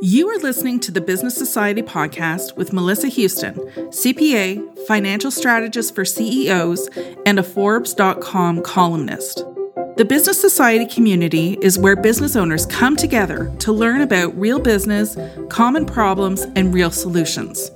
You are listening to the Business Society podcast with Melissa Houston, CPA, financial strategist for CEOs, and a Forbes.com columnist. The Business Society community is where business owners come together to learn about real business, common problems, and real solutions.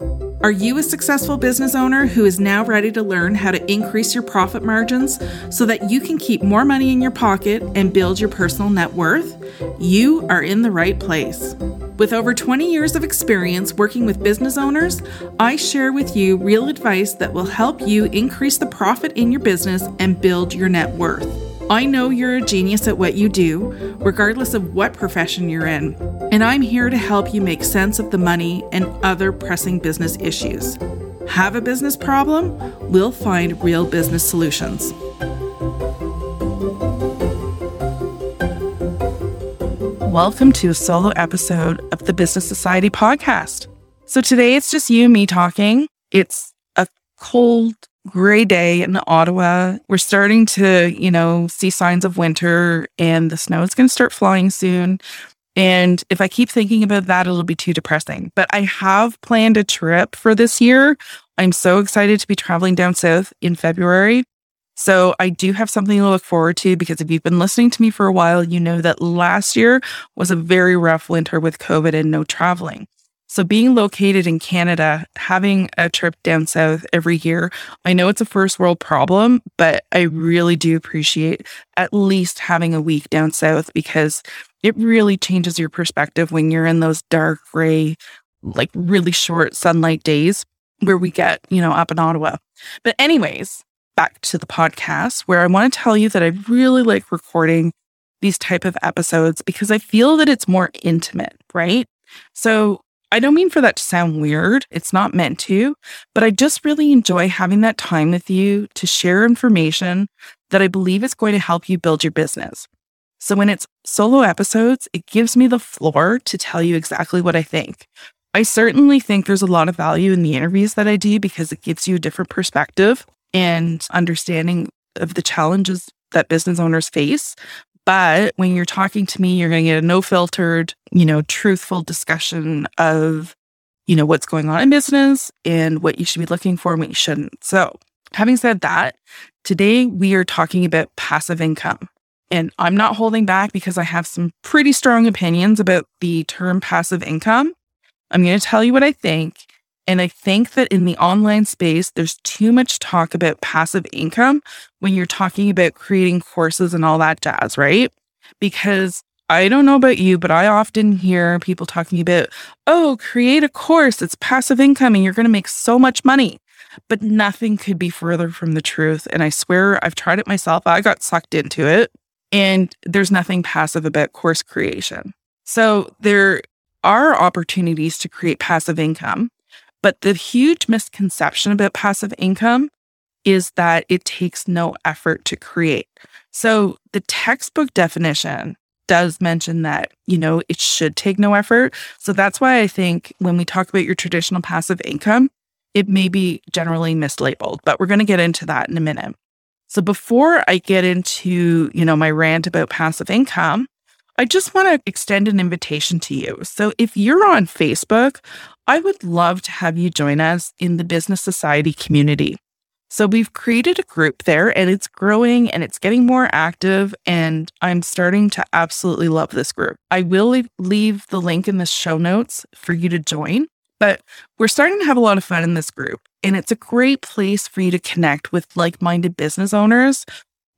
Are you a successful business owner who is now ready to learn how to increase your profit margins so that you can keep more money in your pocket and build your personal net worth? You are in the right place. With over 20 years of experience working with business owners, I share with you real advice that will help you increase the profit in your business and build your net worth. I know you're a genius at what you do, regardless of what profession you're in, and I'm here to help you make sense of the money and other pressing business issues. Have a business problem? We'll find real business solutions. Welcome to a solo episode of the Business Society podcast. So today it's just you and me talking. It's a cold, gray day in Ottawa. We're starting to, you know, see signs of winter and the snow is going to start flying soon. And if I keep thinking about that, it'll be too depressing. But I have planned a trip for this year. I'm so excited to be traveling down south in February. So I do have something to look forward to because if you've been listening to me for a while, you know that last year was a very rough winter with COVID and no traveling. So, being located in Canada, having a trip down south every year, I know it's a first world problem, but I really do appreciate at least having a week down south because it really changes your perspective when you're in those dark, gray, like really short sunlight days where we get, you know, up in Ottawa. But, anyways, back to the podcast where I want to tell you that I really like recording these type of episodes because I feel that it's more intimate, right? So I don't mean for that to sound weird. It's not meant to, but I just really enjoy having that time with you to share information that I believe is going to help you build your business. So when it's solo episodes, it gives me the floor to tell you exactly what I think. I certainly think there's a lot of value in the interviews that I do because it gives you a different perspective and understanding of the challenges that business owners face. But when you're talking to me, you're going to get a no filtered, you know, truthful discussion of, you know, what's going on in business and what you should be looking for and what you shouldn't. So, having said that, today we are talking about passive income. And I'm not holding back because I have some pretty strong opinions about the term passive income. I'm going to tell you what I think. And I think that in the online space, there's too much talk about passive income when you're talking about creating courses and all that jazz, right? Because I don't know about you, but I often hear people talking about, oh, create a course, it's passive income and you're going to make so much money. But nothing could be further from the truth. And I swear I've tried it myself. I got sucked into it. And there's nothing passive about course creation. So there are opportunities to create passive income. But the huge misconception about passive income is that it takes no effort to create. So the textbook definition does mention that, you know, it should take no effort. So that's why I think when we talk about your traditional passive income, it may be generally mislabeled, but we're going to get into that in a minute. So before I get into, you know, my rant about passive income, I just want to extend an invitation to you. So if you're on Facebook, I would love to have you join us in the Business Society community. So we've created a group there and it's growing and it's getting more active. And I'm starting to absolutely love this group. I will leave the link in the show notes for you to join, but we're starting to have a lot of fun in this group. And it's a great place for you to connect with like minded business owners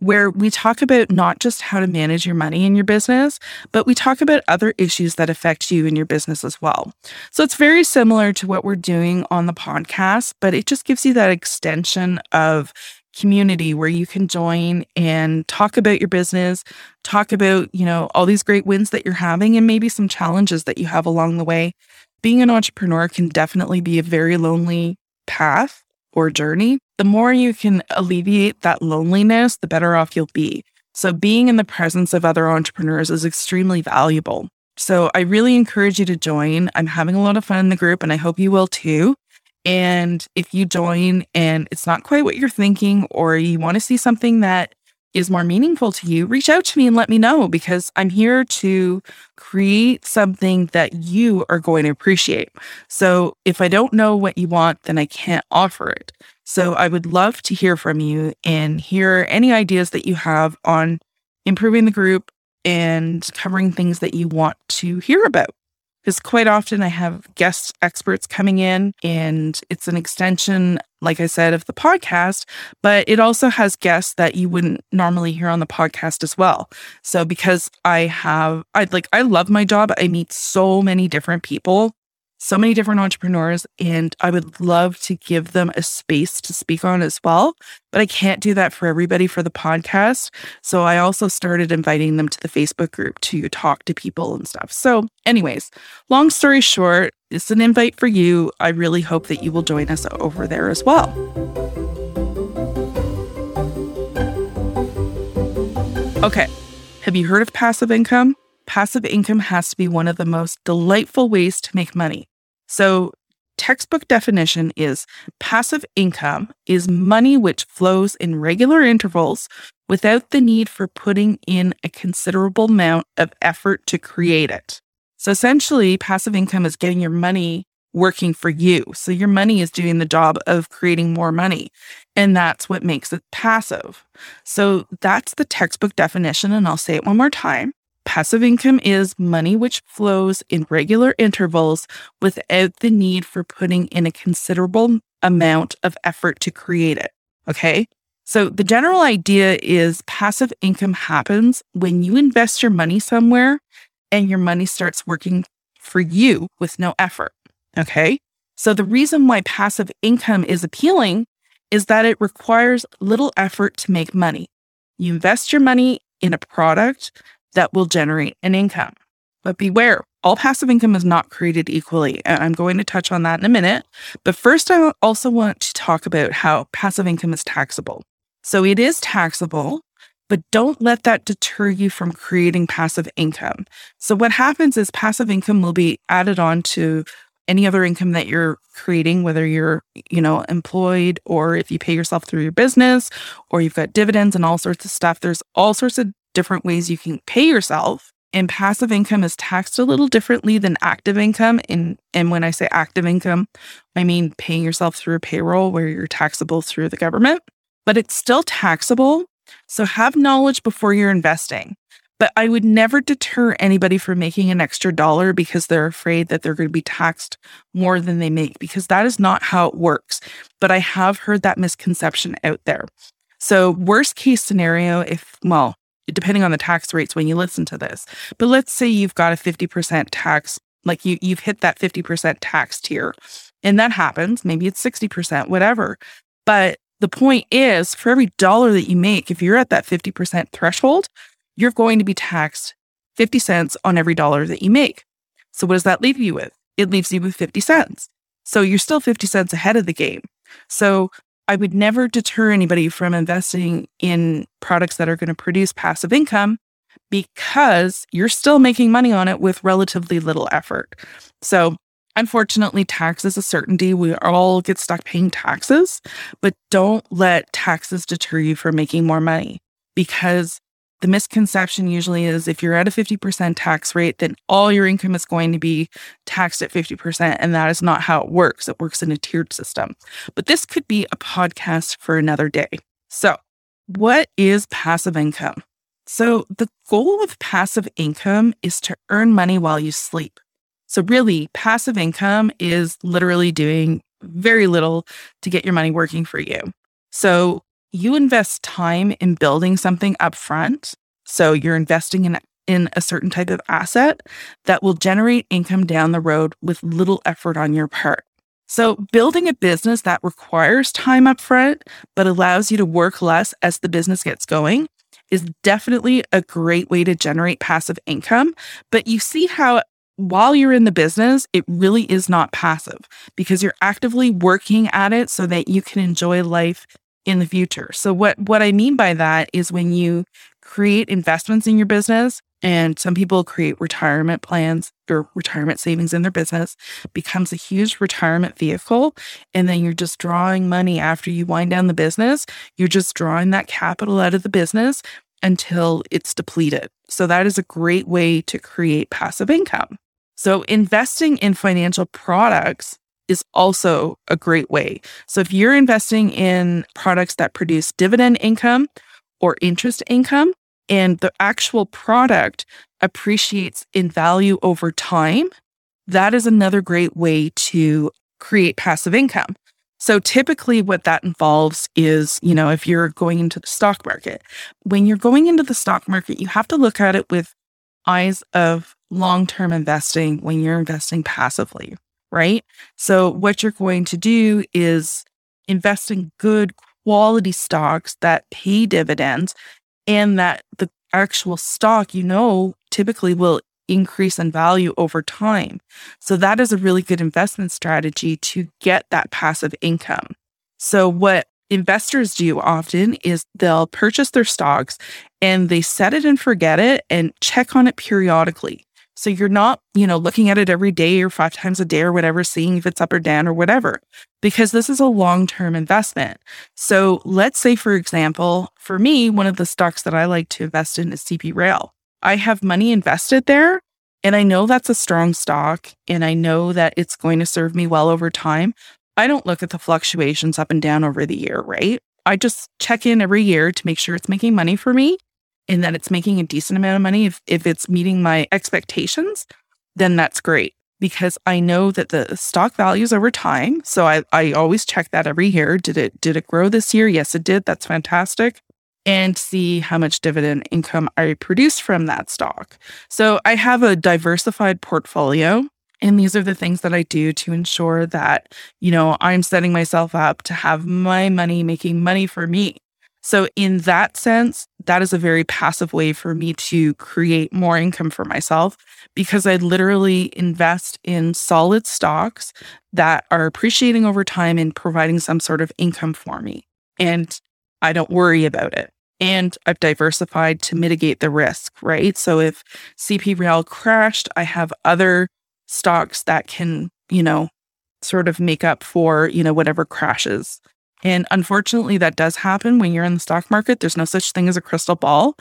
where we talk about not just how to manage your money in your business, but we talk about other issues that affect you in your business as well. So it's very similar to what we're doing on the podcast, but it just gives you that extension of community where you can join and talk about your business, talk about, you know, all these great wins that you're having and maybe some challenges that you have along the way. Being an entrepreneur can definitely be a very lonely path or journey, the more you can alleviate that loneliness, the better off you'll be. So, being in the presence of other entrepreneurs is extremely valuable. So, I really encourage you to join. I'm having a lot of fun in the group, and I hope you will too. And if you join and it's not quite what you're thinking, or you want to see something that is more meaningful to you, reach out to me and let me know because I'm here to create something that you are going to appreciate. So if I don't know what you want, then I can't offer it. So I would love to hear from you and hear any ideas that you have on improving the group and covering things that you want to hear about because quite often I have guest experts coming in and it's an extension, like I said, of the podcast, but it also has guests that you wouldn't normally hear on the podcast as well. So because I have, I like, I love my job. I meet so many different people so many different entrepreneurs, and I would love to give them a space to speak on as well. But I can't do that for everybody for the podcast. So I also started inviting them to the Facebook group to talk to people and stuff. So, anyways, long story short, it's an invite for you. I really hope that you will join us over there as well. Okay. Have you heard of passive income? Passive income has to be one of the most delightful ways to make money. So, textbook definition is passive income is money which flows in regular intervals without the need for putting in a considerable amount of effort to create it. So, essentially, passive income is getting your money working for you. So, your money is doing the job of creating more money. And that's what makes it passive. So, that's the textbook definition. And I'll say it one more time. Passive income is money which flows in regular intervals without the need for putting in a considerable amount of effort to create it. Okay. So the general idea is passive income happens when you invest your money somewhere and your money starts working for you with no effort. Okay. So the reason why passive income is appealing is that it requires little effort to make money. You invest your money in a product that will generate an income. But beware, all passive income is not created equally. And I'm going to touch on that in a minute. But first, I also want to talk about how passive income is taxable. So it is taxable, but don't let that deter you from creating passive income. So what happens is passive income will be added on to any other income that you're creating whether you're you know employed or if you pay yourself through your business or you've got dividends and all sorts of stuff there's all sorts of different ways you can pay yourself. And passive income is taxed a little differently than active income. And, and when I say active income, I mean paying yourself through a payroll where you're taxable through the government, but it's still taxable. So have knowledge before you're investing. But I would never deter anybody from making an extra dollar because they're afraid that they're going to be taxed more than they make, because that is not how it works. But I have heard that misconception out there. So, worst case scenario, if, well, depending on the tax rates when you listen to this. But let's say you've got a 50% tax, like you, you've hit that 50% tax tier, and that happens. Maybe it's 60%, whatever. But the point is, for every dollar that you make, if you're at that 50% threshold, you're going to be taxed 50 cents on every dollar that you make. So, what does that leave you with? It leaves you with 50 cents. So, you're still 50 cents ahead of the game. So, I would never deter anybody from investing in products that are going to produce passive income because you're still making money on it with relatively little effort. So, unfortunately, tax is a certainty. We all get stuck paying taxes, but don't let taxes deter you from making more money because the misconception usually is if you're at a 50% tax rate, then all your income is going to be taxed at 50%. And that is not how it works. It works in a tiered system. But this could be a podcast for another day. So, what is passive income? So, the goal of passive income is to earn money while you sleep. So, really, passive income is literally doing very little to get your money working for you. So, you invest time in building something up front. So you're investing in, in a certain type of asset that will generate income down the road with little effort on your part. So building a business that requires time up front, but allows you to work less as the business gets going is definitely a great way to generate passive income. But you see how while you're in the business, it really is not passive because you're actively working at it so that you can enjoy life in the future. So what what I mean by that is when you create investments in your business And some people create retirement plans or retirement savings in their business, becomes a huge retirement vehicle. And then you're just drawing money after you wind down the business. You're just drawing that capital out of the business until it's depleted. So that is a great way to create passive income. So investing in financial products is also a great way. So if you're investing in products that produce dividend income or interest income, and the actual product appreciates in value over time, that is another great way to create passive income. So typically what that involves is, you know, if you're going into the stock market, when you're going into the stock market, you have to look at it with eyes of long-term investing when you're investing passively, right? So what you're going to do is invest in good quality stocks that pay dividends and that the actual stock, you know, typically will increase in value over time. So that is a really good investment strategy to get that passive income. So what investors do often is they'll purchase their stocks and they set it and forget it and check on it periodically. So you're not, you know, looking at it every day or five times a day or whatever, seeing if it's up or down or whatever, because this is a long term investment. So let's say, for example, for me, one of the stocks that I like to invest in is CP Rail. I have money invested there and I know that's a strong stock and I know that it's going to serve me well over time. I don't look at the fluctuations up and down over the year, right? I just check in every year to make sure it's making money for me and that it's making a decent amount of money, if, if it's meeting my expectations, then that's great because I know that the stock values over time. So I, I always check that every year. Did it did it grow this year? Yes, it did. That's fantastic. And see how much dividend income I produce from that stock. So I have a diversified portfolio. And these are the things that I do to ensure that, you know, I'm setting myself up to have my money making money for me. So, in that sense, that is a very passive way for me to create more income for myself because I literally invest in solid stocks that are appreciating over time and providing some sort of income for me. And I don't worry about it. And I've diversified to mitigate the risk, right? So, if CP Rail crashed, I have other stocks that can, you know, sort of make up for, you know, whatever crashes and unfortunately, that does happen when you're in the stock market. There's no such thing as a crystal ball.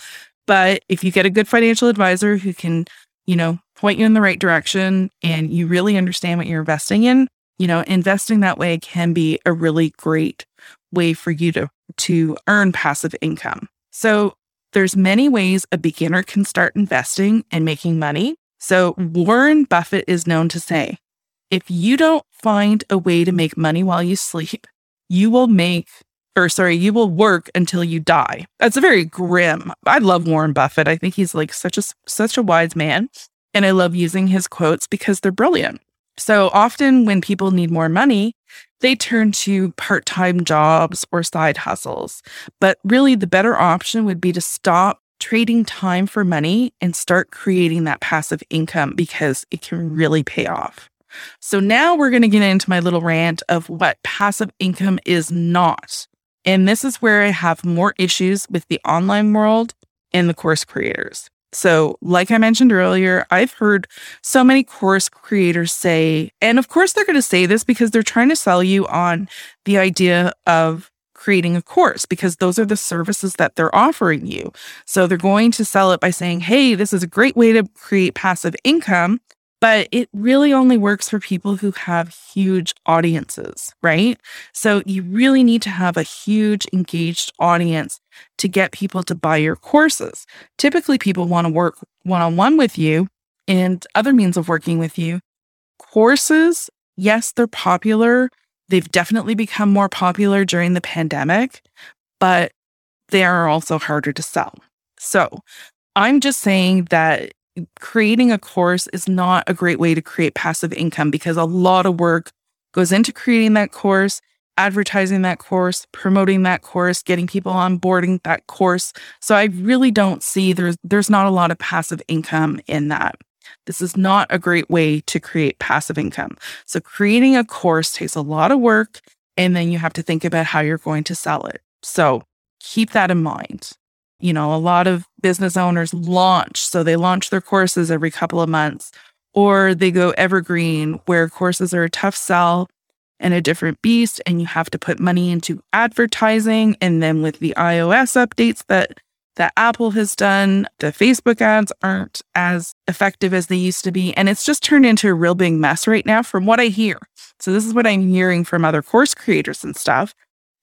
But if you get a good financial advisor who can, you know, point you in the right direction and you really understand what you're investing in, you know, investing that way can be a really great way for you to to earn passive income. So there's many ways a beginner can start investing and making money. So Warren Buffett is known to say, if you don't find a way to make money while you sleep, you will make or sorry, you will work until you die. That's a very grim. I love Warren Buffett. I think he's like such a such a wise man, and I love using his quotes because they're brilliant. So often when people need more money, they turn to part-time jobs or side hustles. But really the better option would be to stop trading time for money and start creating that passive income because it can really pay off. So now we're going to get into my little rant of what passive income is not. And this is where I have more issues with the online world and the course creators. So, like I mentioned earlier, I've heard so many course creators say, and of course, they're going to say this because they're trying to sell you on the idea of creating a course because those are the services that they're offering you. So, they're going to sell it by saying, hey, this is a great way to create passive income but it really only works for people who have huge audiences, right? So you really need to have a huge engaged audience to get people to buy your courses. Typically, people want to work one on one with you and other means of working with you. Courses, yes, they're popular. They've definitely become more popular during the pandemic, but they are also harder to sell. So I'm just saying that creating a course is not a great way to create passive income because a lot of work goes into creating that course, advertising that course, promoting that course, getting people onboarding that course. So I really don't see there's there's not a lot of passive income in that. This is not a great way to create passive income. So creating a course takes a lot of work and then you have to think about how you're going to sell it. So keep that in mind. You know, a lot of business owners launch. So they launch their courses every couple of months, or they go evergreen, where courses are a tough sell and a different beast, and you have to put money into advertising. And then with the iOS updates that that Apple has done, the Facebook ads aren't as effective as they used to be. And it's just turned into a real big mess right now, from what I hear. So this is what I'm hearing from other course creators and stuff.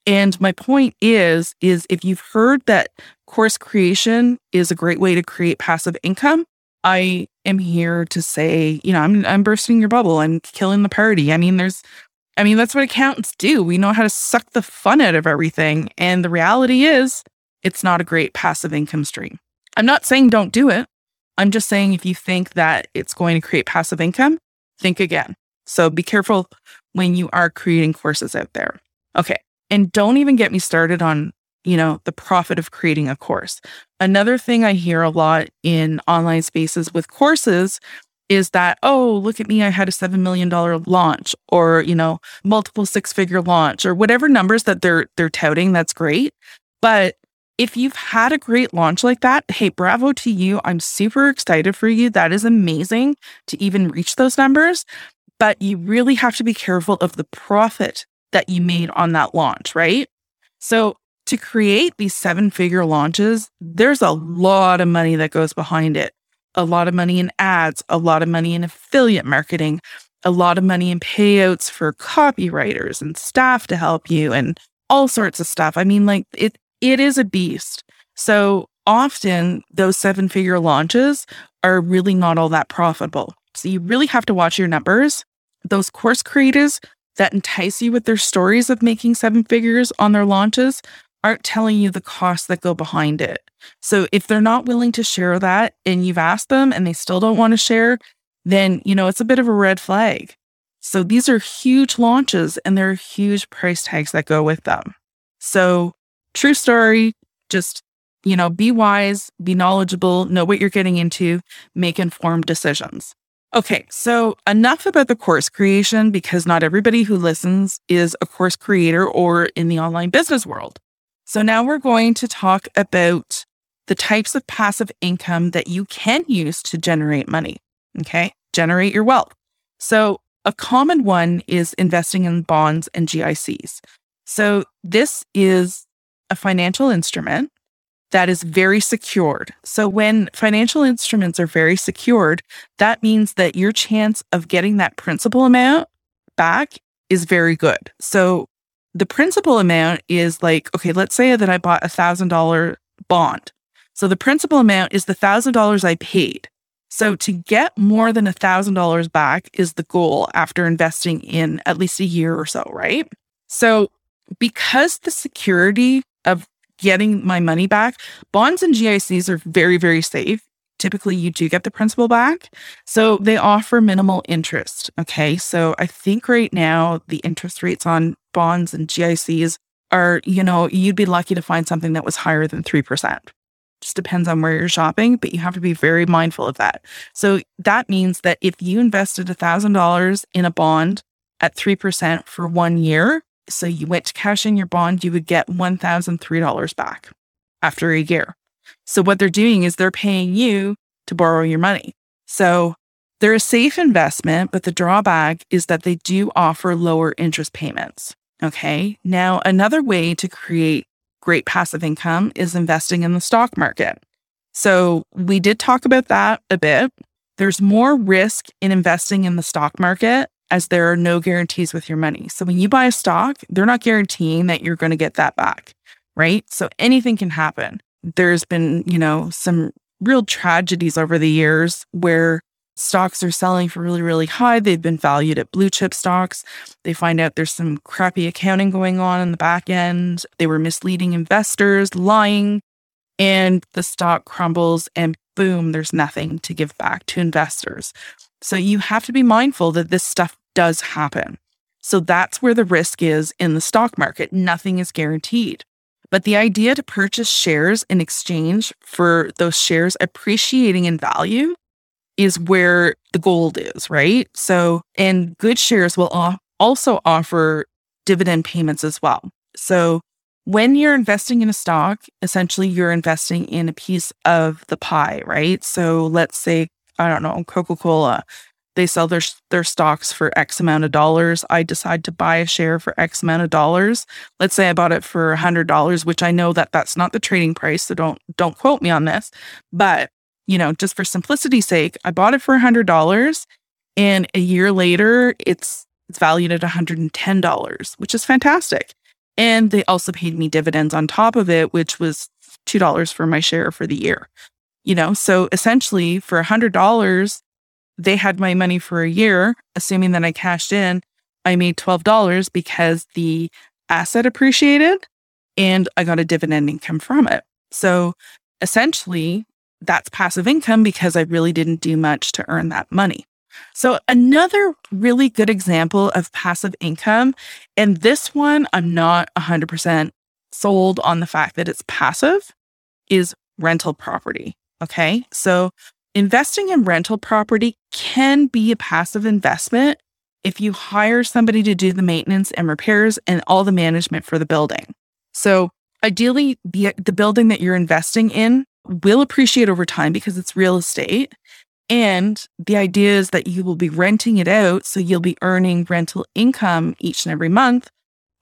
And my point is, is if you've heard that course creation is a great way to create passive income, I am here to say, you know, I'm I'm bursting your bubble. I'm killing the party. I mean, there's I mean, that's what accountants do. We know how to suck the fun out of everything. And the reality is, it's not a great passive income stream. I'm not saying don't do it. I'm just saying if you think that it's going to create passive income, think again. So be careful when you are creating courses out there. Okay. And don't even get me started on, you know, the profit of creating a course. Another thing I hear a lot in online spaces with courses is that, oh, look at me, I had a $7 million launch or, you know, multiple six figure launch or whatever numbers that they're they're touting, that's great. But if you've had a great launch like that, hey, bravo to you. I'm super excited for you. That is amazing to even reach those numbers. But you really have to be careful of the profit that you made on that launch, right? So to create these seven figure launches, there's a lot of money that goes behind it. A lot of money in ads, a lot of money in affiliate marketing, a lot of money in payouts for copywriters and staff to help you and all sorts of stuff. I mean, like it it is a beast. So often those seven figure launches are really not all that profitable. So you really have to watch your numbers. Those course creators that entice you with their stories of making seven figures on their launches aren't telling you the costs that go behind it. So if they're not willing to share that and you've asked them and they still don't want to share, then, you know, it's a bit of a red flag. So these are huge launches and there are huge price tags that go with them. So true story, just, you know, be wise, be knowledgeable, know what you're getting into, make informed decisions. Okay, so enough about the course creation because not everybody who listens is a course creator or in the online business world. So now we're going to talk about the types of passive income that you can use to generate money. Okay, generate your wealth. So a common one is investing in bonds and GICs. So this is a financial instrument that is very secured. So when financial instruments are very secured, that means that your chance of getting that principal amount back is very good. So the principal amount is like, okay, let's say that I bought a thousand dollar bond. So the principal amount is the thousand dollars I paid. So to get more than a thousand dollars back is the goal after investing in at least a year or so, right? So because the security of getting my money back. Bonds and GICs are very, very safe. Typically, you do get the principal back. So they offer minimal interest. Okay. So I think right now the interest rates on bonds and GICs are, you know, you'd be lucky to find something that was higher than 3%. Just depends on where you're shopping, but you have to be very mindful of that. So that means that if you invested $1,000 in a bond at 3% for one year, so you went to cash in your bond, you would get $1,003 back after a year. So what they're doing is they're paying you to borrow your money. So they're a safe investment, but the drawback is that they do offer lower interest payments. Okay. Now, another way to create great passive income is investing in the stock market. So we did talk about that a bit. There's more risk in investing in the stock market as there are no guarantees with your money. So when you buy a stock, they're not guaranteeing that you're going to get that back, right? So anything can happen. There's been, you know, some real tragedies over the years where stocks are selling for really, really high. They've been valued at blue chip stocks. They find out there's some crappy accounting going on in the back end. They were misleading investors, lying, and the stock crumbles and boom, there's nothing to give back to investors. So you have to be mindful that this stuff does happen. So that's where the risk is in the stock market. Nothing is guaranteed. But the idea to purchase shares in exchange for those shares appreciating in value is where the gold is, right? So, and good shares will also offer dividend payments as well. So, when you're investing in a stock, essentially you're investing in a piece of the pie, right? So let's say, I don't know, Coca Cola, they sell their, their stocks for X amount of dollars. I decide to buy a share for X amount of dollars. Let's say I bought it for $100, which I know that that's not the trading price. So don't, don't quote me on this. But, you know, just for simplicity's sake, I bought it for $100 and a year later it's, it's valued at $110, which is fantastic. And they also paid me dividends on top of it, which was $2 for my share for the year. You know, so essentially for $100, they had my money for a year, assuming that I cashed in. I made $12 because the asset appreciated and I got a dividend income from it. So essentially, that's passive income because I really didn't do much to earn that money. So, another really good example of passive income, and this one I'm not 100% sold on the fact that it's passive, is rental property. Okay. So, investing in rental property can be a passive investment if you hire somebody to do the maintenance and repairs and all the management for the building. So, ideally, the, the building that you're investing in will appreciate over time because it's real estate. And the idea is that you will be renting it out. So you'll be earning rental income each and every month,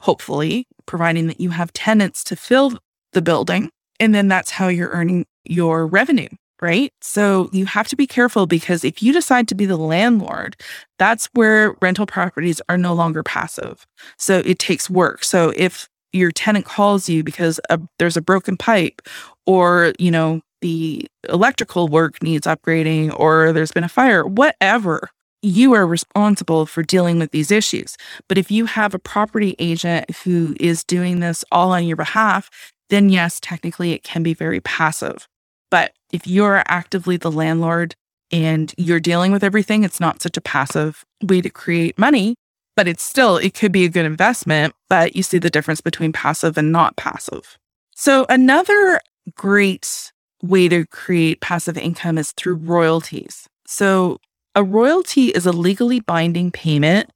hopefully, providing that you have tenants to fill the building. And then that's how you're earning your revenue, right? So you have to be careful because if you decide to be the landlord, that's where rental properties are no longer passive. So it takes work. So if your tenant calls you because a, there's a broken pipe or, you know, the electrical work needs upgrading or there's been a fire, whatever, you are responsible for dealing with these issues. But if you have a property agent who is doing this all on your behalf, then yes, technically it can be very passive. But if you're actively the landlord and you're dealing with everything, it's not such a passive way to create money, but it's still, it could be a good investment, but you see the difference between passive and not passive. So another great way to create passive income is through royalties. So, a royalty is a legally binding payment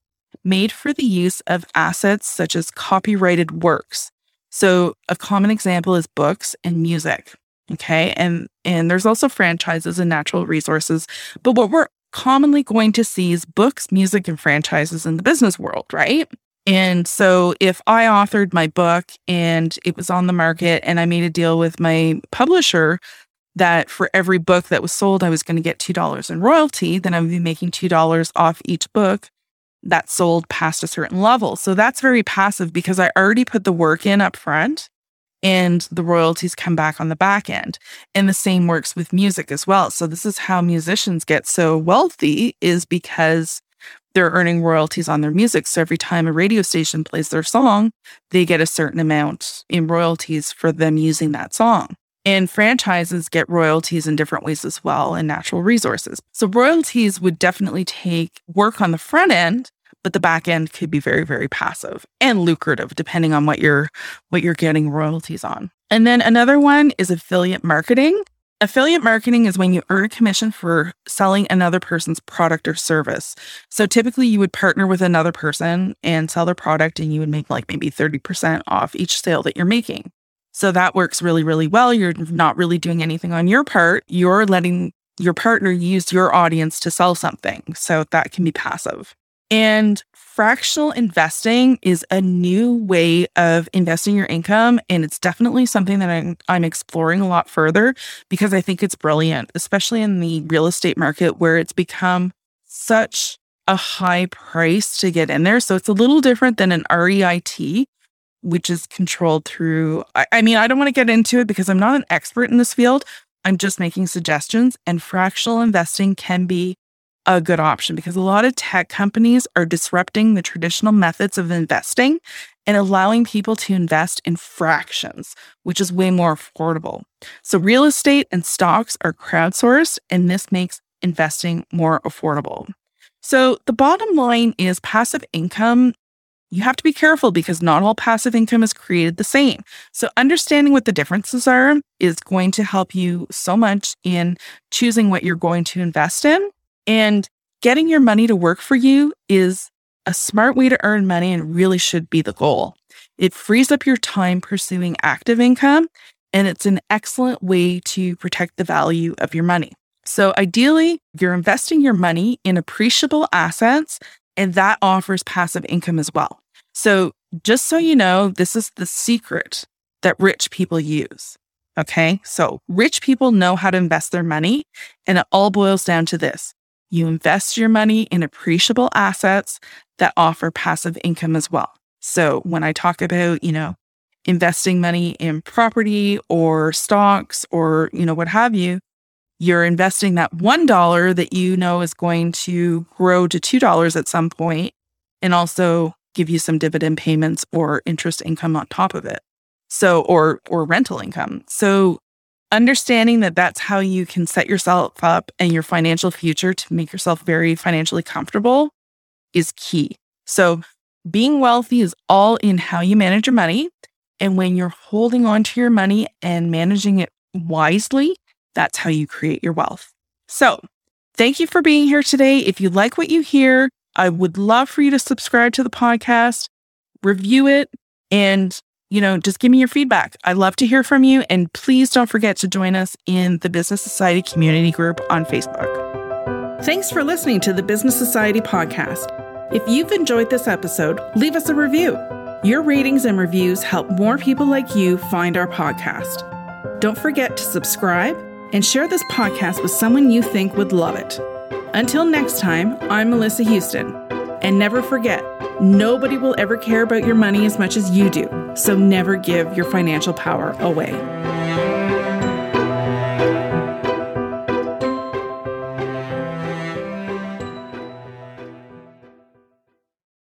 made for the use of assets such as copyrighted works. So, a common example is books and music. Okay. And, and there's also franchises and natural resources. But what we're commonly going to see is books, music, and franchises in the business world, right? And so if I authored my book and it was on the market and I made a deal with my publisher that for every book that was sold, I was going to get $2 in royalty, then I would be making $2 off each book that sold past a certain level. So that's very passive because I already put the work in up front and the royalties come back on the back end. And the same works with music as well. So this is how musicians get so wealthy is because they're earning royalties on their music. So every time a radio station plays their song, they get a certain amount in royalties for them using that song. And franchises get royalties in different ways as well and natural resources. So royalties would definitely take work on the front end, but the back end could be very, very passive and lucrative depending on what you're what you're getting royalties on. And then another one is affiliate marketing. Affiliate marketing is when you earn a commission for selling another person's product or service. So typically you would partner with another person and sell their product and you would make like maybe 30% off each sale that you're making. So that works really, really well. You're not really doing anything on your part. You're letting your partner use your audience to sell something. So that can be passive. And fractional investing is a new way of investing your income. And it's definitely something that I'm, I'm exploring a lot further because I think it's brilliant, especially in the real estate market where it's become such a high price to get in there. So it's a little different than an REIT, which is controlled through, I, I mean, I don't want to get into it because I'm not an expert in this field. I'm just making suggestions, and fractional investing can be a good option because a lot of tech companies are disrupting the traditional methods of investing and allowing people to invest in fractions, which is way more affordable. So, real estate and stocks are crowdsourced, and this makes investing more affordable. So, the bottom line is passive income. You have to be careful because not all passive income is created the same. So, understanding what the differences are is going to help you so much in choosing what you're going to invest in and getting your money to work for you is a smart way to earn money and really should be the goal. It frees up your time pursuing active income, and it's an excellent way to protect the value of your money. So, ideally, you're investing your money in appreciable assets, and that offers passive income as well. So, just so you know, this is the secret that rich people use. Okay. So, rich people know how to invest their money, and it all boils down to this you invest your money in appreciable assets that offer passive income as well. So when I talk about, you know, investing money in property or stocks or, you know, what have you, you're investing that $1 that you know is going to grow to $2 at some point and also give you some dividend payments or interest income on top of it. So or or rental income. So understanding that that's how you can set yourself up and your financial future to make yourself very financially comfortable is key. So being wealthy is all in how you manage your money. And when you're holding on to your money and managing it wisely, that's how you create your wealth. So thank you for being here today. If you like what you hear, I would love for you to subscribe to the podcast, review it, and you know, just give me your feedback. I love to hear from you. And please don't forget to join us in the Business Society community group on Facebook. Thanks for listening to the Business Society podcast. If you've enjoyed this episode, leave us a review. Your ratings and reviews help more people like you find our podcast. Don't forget to subscribe and share this podcast with someone you think would love it. Until next time, I'm Melissa Houston. And never forget, nobody will ever care about your money as much as you do. So never give your financial power away.